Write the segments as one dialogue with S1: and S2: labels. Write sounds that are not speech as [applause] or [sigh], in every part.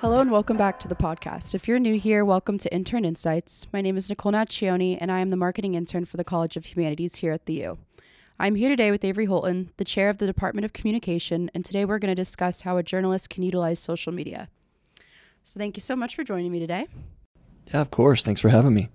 S1: Hello and welcome back to the podcast. If you're new here, welcome to Intern Insights. My name is Nicole Naccioni, and I am the marketing intern for the College of Humanities here at the U. I'm here today with Avery Holton, the chair of the Department of Communication, and today we're going to discuss how a journalist can utilize social media. So, thank you so much for joining me today.
S2: Yeah, of course. Thanks for having me.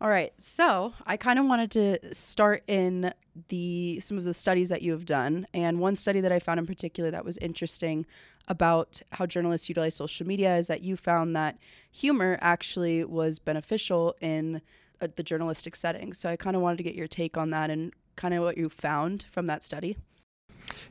S1: All right. So, I kind of wanted to start in the some of the studies that you have done, and one study that I found in particular that was interesting about how journalists utilize social media is that you found that humor actually was beneficial in uh, the journalistic setting. So I kind of wanted to get your take on that and kind of what you found from that study.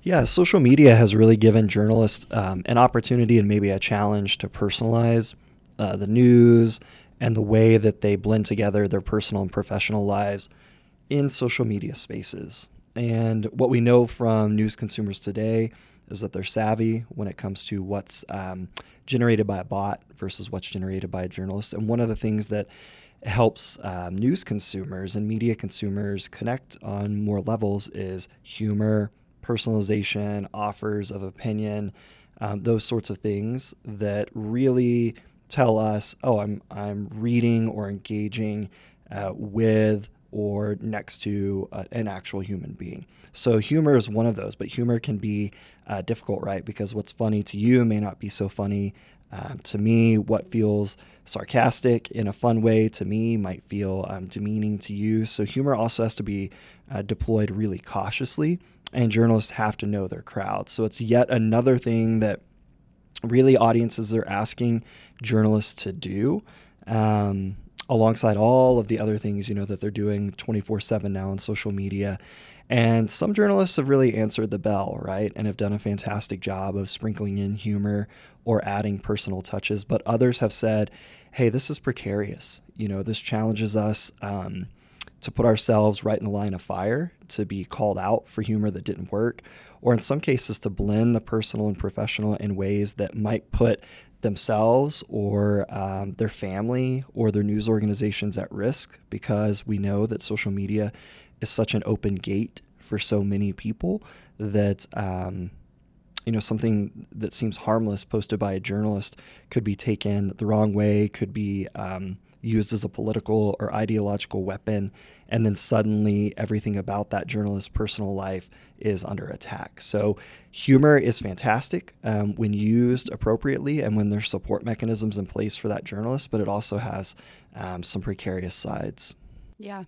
S2: Yeah, social media has really given journalists um, an opportunity and maybe a challenge to personalize uh, the news and the way that they blend together their personal and professional lives in social media spaces. And what we know from news consumers today is that they're savvy when it comes to what's um, generated by a bot versus what's generated by a journalist. And one of the things that helps um, news consumers and media consumers connect on more levels is humor, personalization, offers of opinion, um, those sorts of things that really tell us, oh, I'm I'm reading or engaging uh, with or next to uh, an actual human being. So humor is one of those, but humor can be uh, difficult, right? Because what's funny to you may not be so funny um, to me. What feels sarcastic in a fun way to me might feel um, demeaning to you. So humor also has to be uh, deployed really cautiously, and journalists have to know their crowd. So it's yet another thing that really audiences are asking journalists to do. Um, alongside all of the other things you know that they're doing 24/7 now on social media. And some journalists have really answered the bell, right? And have done a fantastic job of sprinkling in humor or adding personal touches. But others have said, hey, this is precarious. You know, this challenges us um, to put ourselves right in the line of fire, to be called out for humor that didn't work, or in some cases, to blend the personal and professional in ways that might put themselves or um, their family or their news organizations at risk because we know that social media is such an open gate for so many people that um, you know something that seems harmless posted by a journalist could be taken the wrong way could be um, used as a political or ideological weapon, and then suddenly everything about that journalist's personal life is under attack. So, humor is fantastic um, when used appropriately and when there's support mechanisms in place for that journalist, but it also has um, some precarious sides.
S1: Yeah.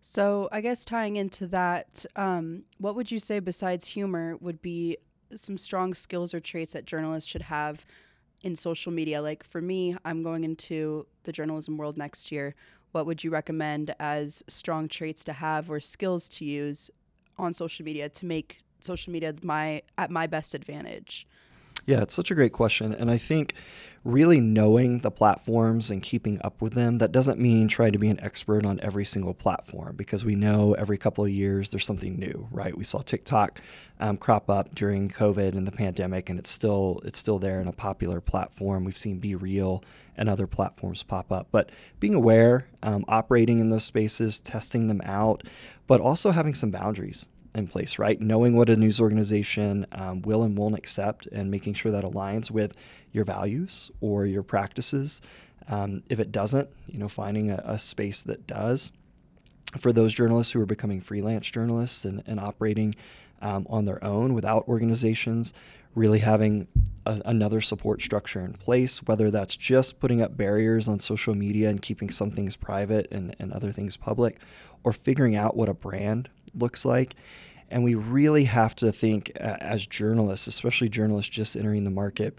S1: So, I guess tying into that, um, what would you say besides humor would be some strong skills or traits that journalists should have in social media? Like for me, I'm going into the journalism world next year. What would you recommend as strong traits to have or skills to use on social media to make social media my at my best advantage?
S2: Yeah, it's such a great question. And I think really knowing the platforms and keeping up with them, that doesn't mean trying to be an expert on every single platform because we know every couple of years there's something new, right? We saw TikTok um, crop up during COVID and the pandemic, and it's still it's still there in a popular platform. We've seen BeReal and other platforms pop up, but being aware, um, operating in those spaces, testing them out, but also having some boundaries in place, right? Knowing what a news organization um, will and won't accept and making sure that aligns with your values or your practices. Um, if it doesn't, you know, finding a, a, space that does. For those journalists who are becoming freelance journalists and, and operating um, on their own without organizations, really having a, another support structure in place, whether that's just putting up barriers on social media and keeping some things private and, and other things public, or figuring out what a brand looks like. And we really have to think uh, as journalists, especially journalists just entering the market,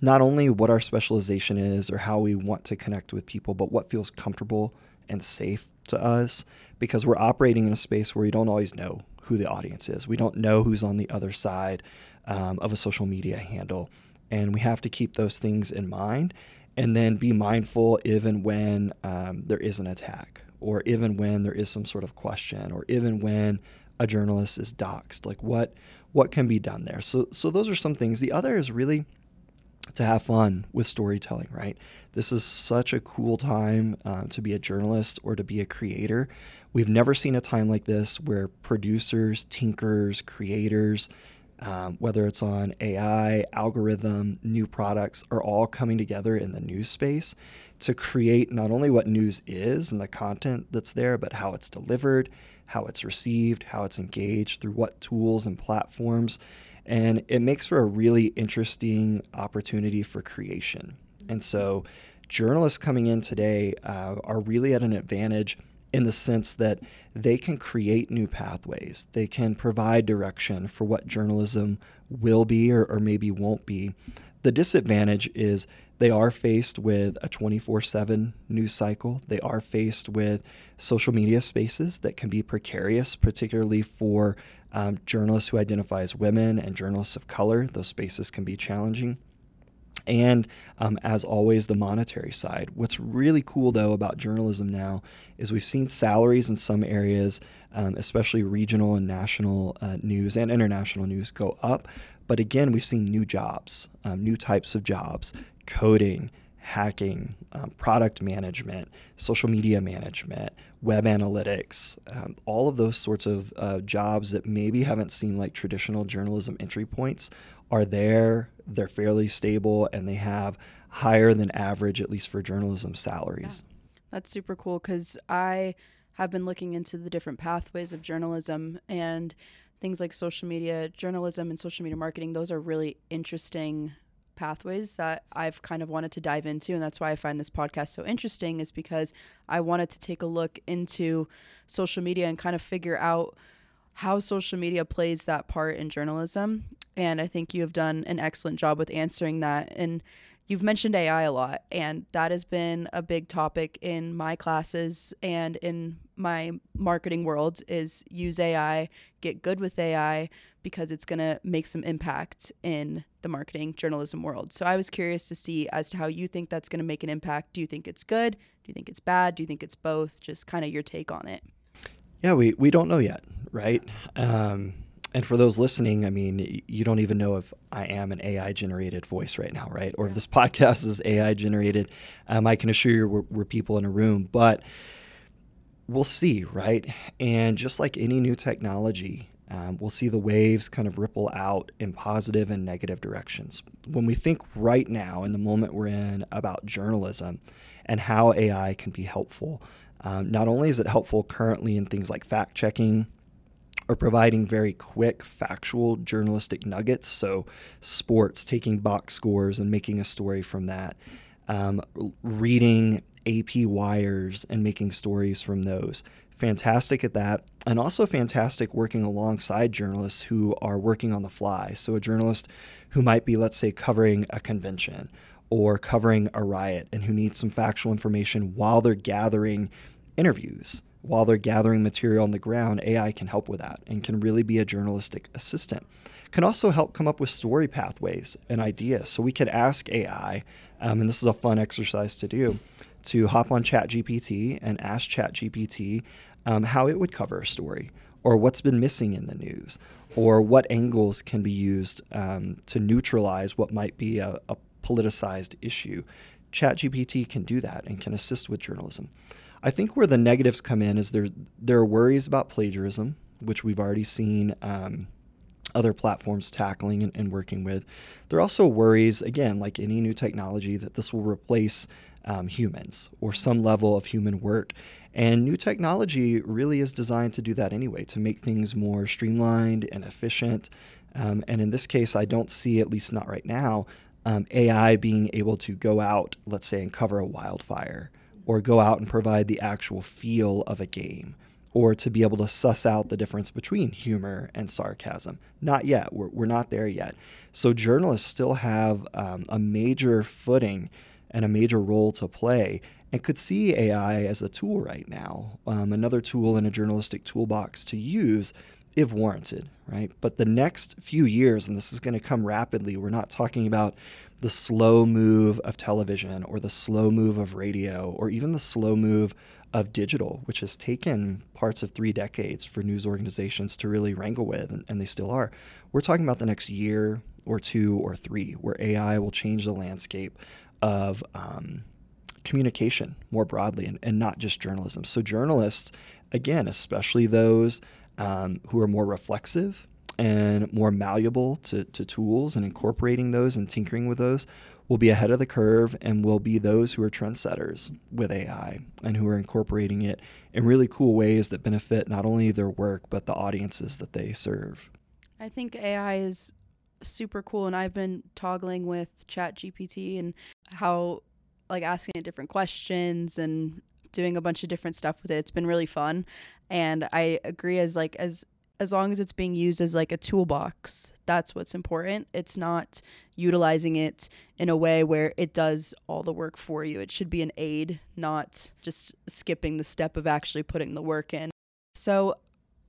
S2: not only what our specialization is or how we want to connect with people, but what feels comfortable and safe to us because we're operating in a space where we don't always know who the audience is. We don't know who's on the other side um, of a social media handle. And we have to keep those things in mind and then be mindful even when um, there is an attack or even when there is some sort of question or even when a journalist is doxxed like what what can be done there? So so those are some things. The other is really to have fun with storytelling right? This is such a cool time uh, to be a journalist or to be a creator. We've never seen a time like this where producers tinkers creators um, whether it's on AI, algorithm, new products, are all coming together in the news space to create not only what news is and the content that's there, but how it's delivered, how it's received, how it's engaged, through what tools and platforms. And it makes for a really interesting opportunity for creation. And so, journalists coming in today uh, are really at an advantage in the sense that they can create new pathways. They can provide direction for what journalism will be or, or maybe won't be. The disadvantage is they are faced with a 24 7 news cycle. They are faced with social media spaces that can be precarious, particularly for um, journalists who identify as women and journalists of color. Those spaces can be challenging and um, as always, the monetary side. What's really cool, though, about journalism now is we've seen salaries in some areas, um, especially regional and national uh, news and international news, go up. But again, we've seen new jobs, um, new types of jobs, coding, hacking, um, product management, social media management, web analytics, um, all of those sorts of uh, jobs that maybe haven't seen like traditional journalism entry points are there. They're fairly stable and they have higher than average, at least for journalism, salaries.
S1: Yeah. That's super cool because I have been looking into the different pathways of journalism and things like social media journalism and social media marketing. Those are really interesting pathways that I've kind of wanted to dive into and that's why I find this podcast so interesting is because I wanted to take a look into social media and kind of figure out how social media plays that part in journalism and I think you have done an excellent job with answering that. And you've mentioned AI a lot, and that has been a big topic in my classes and in my marketing world is use AI, get good with AI because it's going to make some impact in the marketing journalism world. So I was curious to see as to how you think that's going to make an impact. Do you think it's good? Do you think it's bad? Do you think it's both? Just kind of your take on it.
S2: Yeah, we, we don't know yet, right? Um, and for those listening, I mean, you don't even know if I am an AI generated voice right now, right? Or if this [laughs] podcast is AI generated. Um, I can assure you we're, we're people in a room, but we'll see, right? And just like any new technology, um, we'll see the waves kind of ripple out in positive and negative directions. When we think right now, in the moment we're in, about journalism and how AI can be helpful, um, not only is it helpful currently in things like fact checking, or providing very quick, factual journalistic nuggets. So, sports, taking box scores and making a story from that, um, reading AP wires and making stories from those. Fantastic at that. And also fantastic working alongside journalists who are working on the fly. So, a journalist who might be, let's say, covering a convention or covering a riot and who needs some factual information while they're gathering interviews while they're gathering material on the ground, AI can help with that and can really be a journalistic assistant. Can also help come up with story pathways and ideas. So we could ask AI, um, and this is a fun exercise to do, to hop on ChatGPT and ask ChatGPT um, how it would cover a story, or what's been missing in the news, or what angles can be used um, to neutralize what might be a, a politicized issue. ChatGPT can do that and can assist with journalism. I think where the negatives come in is there there are worries about plagiarism, which we've already seen um, other platforms tackling and, and, working with. There are also worries, again, like any new technology, that this will replace um, humans or some level of human work. And new technology really is designed to do that anyway, to make things more streamlined and efficient. Um, and in this case, I don't see, at least not right now, um, AI being able to go out, let's say, and cover a wildfire or go out and provide the actual feel of a game or to be able to suss out the difference between humor and sarcasm. Not yet. We're, we're not there yet. So journalists still have um, a major footing and a major role to play and could see AI as a tool right now, um, another tool in a journalistic toolbox to use if warranted, right? But the next few years, and this is going to come rapidly, we're not talking about the slow move of television or the slow move of radio or even the slow move of digital, which has taken parts of three decades for news organizations to really wrangle with, and, they still are. We're talking about the next year or two or three where AI will change the landscape of um, communication more broadly and, and, not just journalism. So, journalists, again, especially those um, who are more reflexive and more malleable to, to tools and incorporating those and tinkering with those will be ahead of the curve and will be those who are trendsetters with AI and who are incorporating it in really cool ways that benefit not only their work but the audiences that they serve.
S1: I think AI is super cool and I've been toggling with Chat GPT and how like asking it different questions and doing a bunch of different stuff with it. It's been really fun. And I agree as like as as long as it's being used as like a toolbox, that's what's important. It's not utilizing it in a way where it does all the work for you. It should be an aid, not just skipping the step of actually putting the work in. So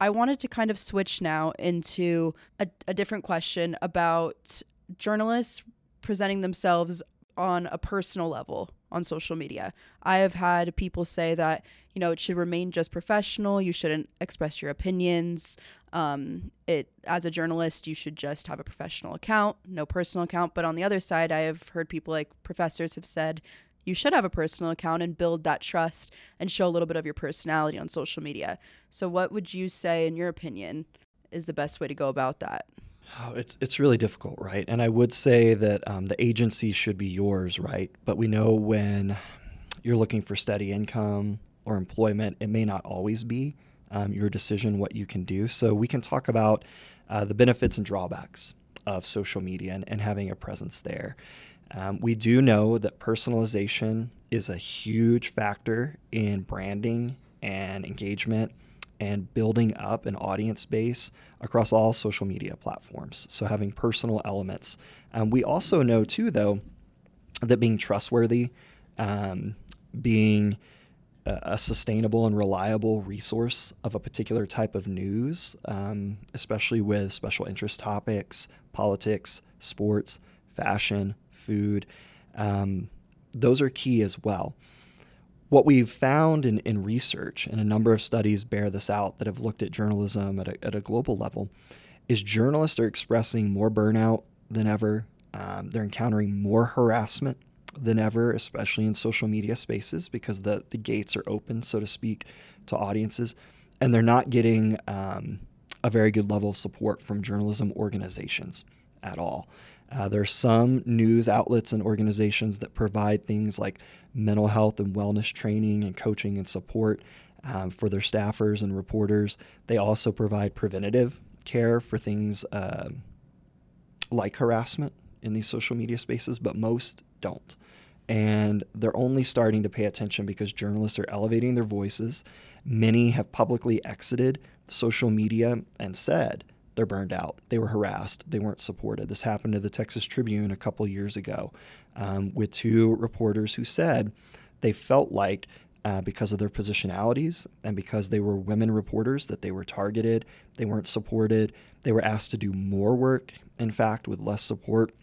S1: I wanted to kind of switch now into a, a different question about journalists presenting themselves on a personal level on social media. I have had people say that, you know, it should remain just professional. You shouldn't express your opinions. Um, it as a journalist, you should just have a professional account, no personal account. But on the other side, I have heard people like professors have said you should have a personal account and build that trust and show a little bit of your personality on social media. So, what would you say, in your opinion, is the best way to go about that?
S2: Oh, it's it's really difficult, right? And I would say that um, the agency should be yours, right? But we know when you're looking for steady income or employment, it may not always be um, your decision what you can do. So we can talk about uh, the benefits and drawbacks of social media and, and having a presence there. Um, we do know that personalization is a huge factor in branding and engagement and building up an audience base across all social media platforms. So, having personal elements. Um, we also know, too, though, that being trustworthy, um, being a sustainable and reliable resource of a particular type of news, um, especially with special interest topics, politics, sports, fashion, food. Um, those are key as well. What we've found in, in research, and a number of studies bear this out that have looked at journalism at a, at a global level, is journalists are expressing more burnout than ever. Um, they're encountering more harassment than ever, especially in social media spaces, because the, the gates are open, so to speak, to audiences. And they're not getting um, a very good level of support from journalism organizations at all. Uh, there are some news outlets and organizations that provide things like mental health and wellness training and coaching and support um, for their staffers and reporters. They also provide preventative care for things uh, like harassment in these social media spaces, but most don't. And they're only starting to pay attention because journalists are elevating their voices. Many have publicly exited social media and said, they're burned out. They were harassed. They weren't supported. This happened to the Texas Tribune a couple years ago um, with two reporters who said they felt like uh, because of their positionalities and because they were women reporters that they were targeted, they weren't supported, they were asked to do more work, in fact, with less support.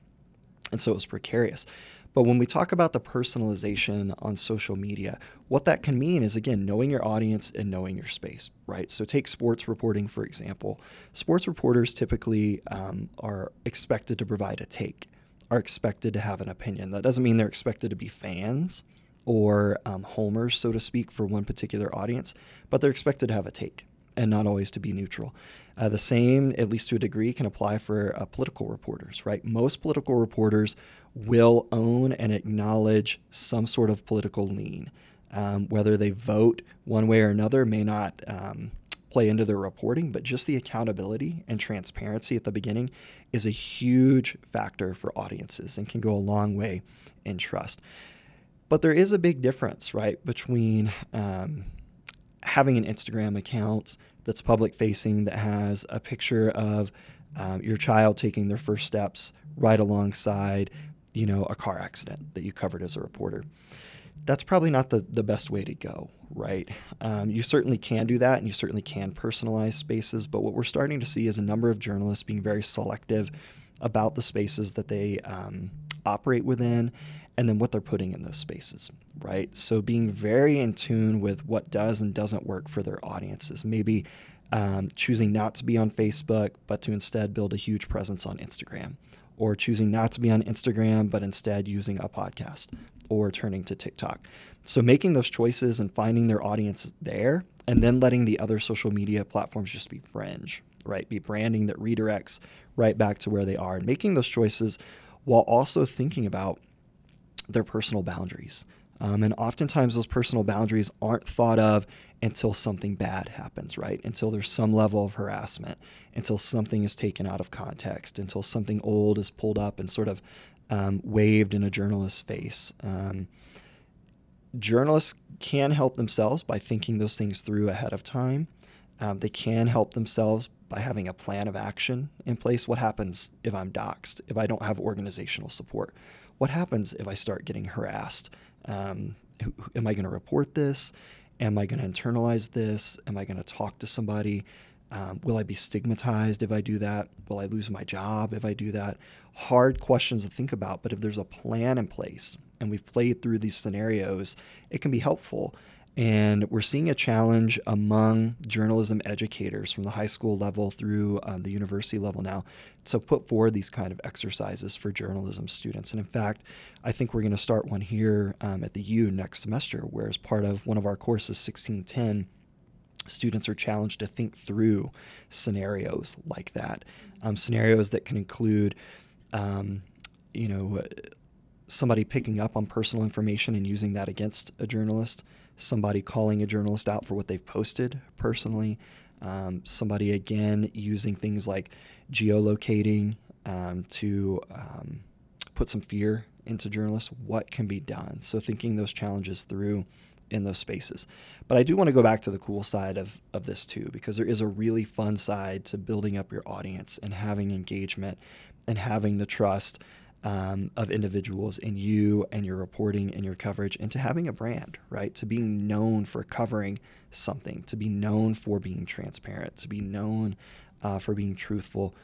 S2: And so it was precarious. But when we talk about the personalization on social media, what that can mean is again, knowing your audience and knowing your space, right? So take sports reporting, for example. Sports reporters typically um, are expected to provide a take, are expected to have an opinion. That doesn't mean they're expected to be fans or um, homers, so to speak, for one particular audience, but they're expected to have a take and not always to be neutral. Uh, the same, at least to a degree, can apply for uh, political reporters, right? Most political reporters will own and acknowledge some sort of political lean. Um, whether they vote one way or another may not um, play into their reporting, but just the accountability and transparency at the beginning is a huge factor for audiences and can go a long way in trust. But there is a big difference, right, between um, having an Instagram account that's public facing that has a picture of um, your child taking their first steps right alongside, you know, a car accident that you covered as a reporter. That's probably not the, the best way to go, right? Um, you certainly can do that and you certainly can personalize spaces, but what we're starting to see is a number of journalists being very selective about the spaces that they um, operate within and then what they're putting in those spaces, right? So being very in tune with what does and doesn't work for their audiences. Maybe um, choosing not to be on Facebook, but to instead build a huge presence on Instagram, or choosing not to be on Instagram, but instead using a podcast or turning to TikTok. So making those choices and finding their audience there, and then letting the other social media platforms just be fringe, right? Be branding that redirects right back to where they are and making those choices while also thinking about their personal boundaries. Um, and oftentimes, those personal boundaries aren't thought of until something bad happens, right? Until there's some level of harassment, until something is taken out of context, until something old is pulled up and sort of um, waved in a journalist's face. Um, journalists can help themselves by thinking those things through ahead of time. Um, they can help themselves by having a plan of action in place. What happens if I'm doxxed, if I don't have organizational support? What happens if I start getting harassed? Um, am I going to report this? Am I going to internalize this? Am I going to talk to somebody? Um, will I be stigmatized if I do that? Will I lose my job if I do that? Hard questions to think about, but if there's a plan in place and we've played through these scenarios, it can be helpful. And we're seeing a challenge among journalism educators from the high school level through um, the university level now to put forward these kind of exercises for journalism students. And in fact, I think we're going to start one here um, at the U next semester, where as part of one of our courses, 1610, students are challenged to think through scenarios like that. Um, scenarios that can include, um, you know, somebody picking up on personal information and using that against a journalist somebody calling a journalist out for what they've posted personally, um, somebody again using things like geolocating um, to um, put some fear into journalists. What can be done? So thinking those challenges through in those spaces. But I do want to go back to the cool side of, of this too, because there is a really fun side to building up your audience and having engagement and having the trust um, of individuals in you and your reporting and your coverage, and to having a brand, right? To being known for covering something, to be known for being transparent, to be known uh, for being truthful.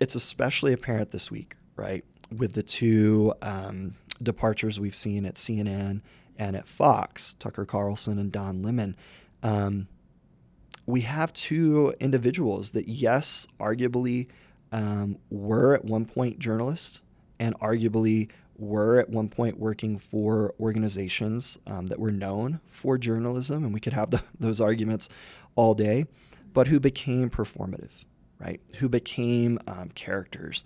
S2: It's especially apparent this week, right? With the two um, departures we've seen at CNN and at Fox, Tucker Carlson and Don Lemon. Um, we have two individuals that, yes, arguably um, were at one point journalists and arguably were at one point working for organizations um, that were known for journalism, and we could have the, [laughs] those arguments all day, but who became performative, right? Who became um, characters,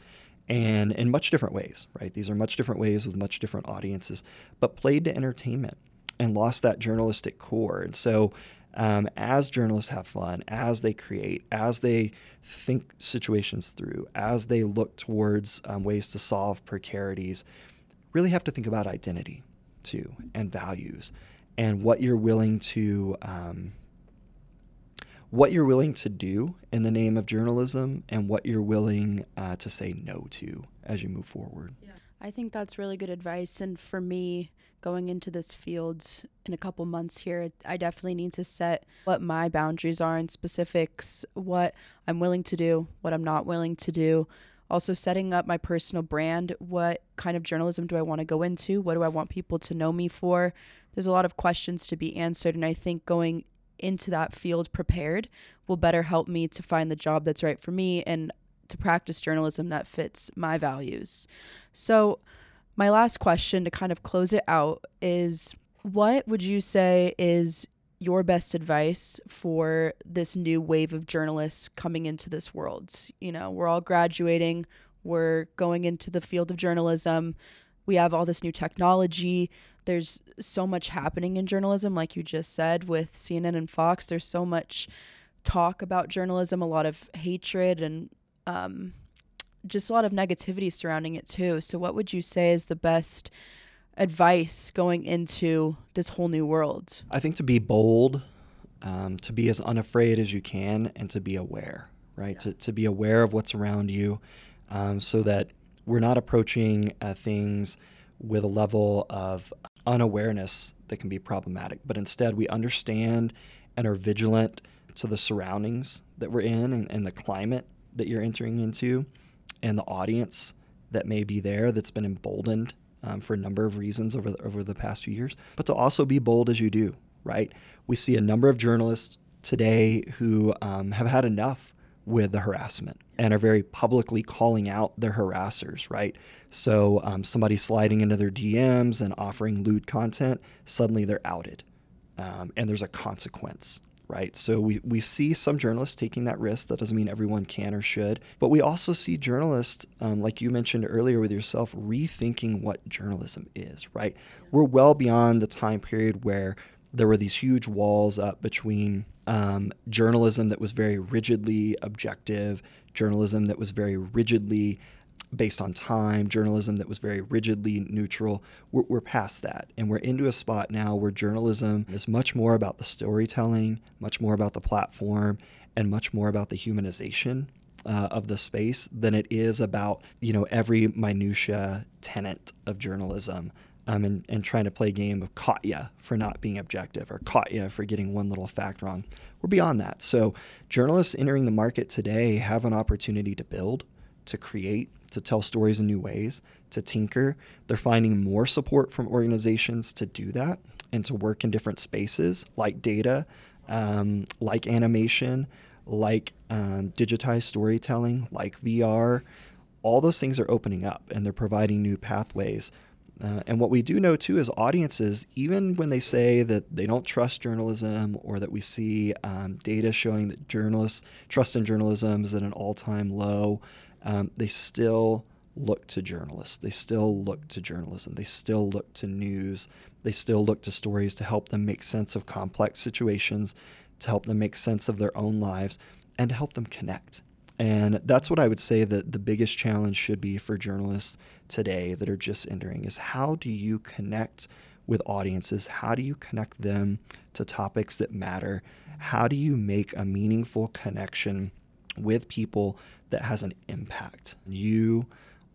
S2: and in much different ways, right? These are much different ways with much different audiences, but played to entertainment and lost that journalistic core. And so um, as journalists have fun, as they create, as they think situations through, as they look towards um, ways to solve precarities, really have to think about identity too and values and what you're willing to um, what you're willing to do in the name of journalism and what you're willing uh, to say no to as you move forward.
S1: Yeah. I think that's really good advice. And for me, going into this field in a couple months here, I definitely need to set what my boundaries are in specifics, what I'm willing to do, what I'm not willing to do. Also, setting up my personal brand. What kind of journalism do I want to go into? What do I want people to know me for? There's a lot of questions to be answered. And I think going into that field prepared will better help me to find the job that's right for me and to practice journalism that fits my values. So, my last question to kind of close it out is what would you say is your best advice for this new wave of journalists coming into this world? You know, we're all graduating, we're going into the field of journalism. We have all this new technology. There's so much happening in journalism, like you just said, with CNN and Fox. There's so much talk about journalism, a lot of hatred and um, just a lot of negativity surrounding it too. So, what would you say is the best advice going into this whole new world?
S2: I think to be bold, um, to be as unafraid as you can, and to be aware, right? Yeah. To, to be aware of what's around you um, so that we're not approaching uh, things with a level of unawareness that can be problematic, but instead we understand and are vigilant to the surroundings that we're in and, and the climate that you're entering into and the audience that may be there that's been emboldened um, for a number of reasons over the, over the past few years, but to also be bold as you do, right? We see a number of journalists today who um, have had enough with the harassment and are very publicly calling out their harassers, right? So um, somebody sliding into their DMs and offering lewd content, suddenly they're outed. Um, and there's a consequence, right? So we, we see some journalists taking that risk. That doesn't mean everyone can or should. But we also see journalists, um, like you mentioned earlier with yourself, rethinking what journalism is, right? We're well beyond the time period where there were these huge walls up between um, journalism that was very rigidly objective, journalism that was very rigidly based on time, journalism that was very rigidly neutral. We're, we're, past that. And we're into a spot now where journalism is much more about the storytelling, much more about the platform, and much more about the humanization uh, of the space than it is about, you know, every minutia tenet of journalism um, and, and trying to play a game of caught ya for not being objective or caught ya for getting one little fact wrong. We're beyond that. So, journalists entering the market today have an opportunity to build, to create, to tell stories in new ways, to tinker. They're finding more support from organizations to do that and to work in different spaces like data, um, like animation, like um, digitized storytelling, like VR. All those things are opening up and they're providing new pathways uh, and what we do know too is audiences, even when they say that they don't trust journalism or that we see um, data showing that journalists trust in journalism is at an all-time low, um, they still look to journalists. They still look to journalism. They still look to news. They still look to stories to help them make sense of complex situations, to help them make sense of their own lives, and to help them connect. And that's what I would say that the biggest challenge should be for journalists today that are just entering is how do you connect with audiences? How do you connect them to topics that matter? How do you make a meaningful connection with people that has an impact you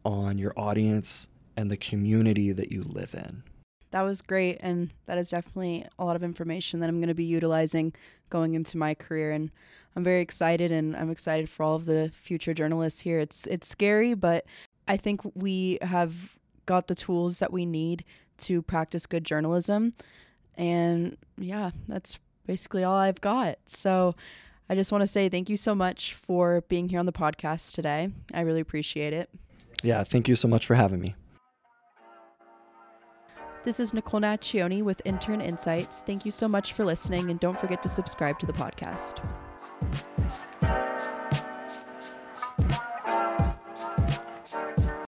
S2: on your audience and the community that you live in?
S1: That was great. And that is definitely a lot of information that I'm going to be utilizing going into my career. And I'm very excited and I'm excited for all of the future journalists here. It's it's scary, but I think we have got the tools that we need to practice good journalism. And yeah, that's basically all I've got. So I just want to say thank you so much for being here on the podcast today. I really appreciate it.
S2: Yeah, thank you so much for having me.
S1: This is Nicole Naccioni with Intern Insights. Thank you so much for listening, and don't forget to subscribe to the podcast.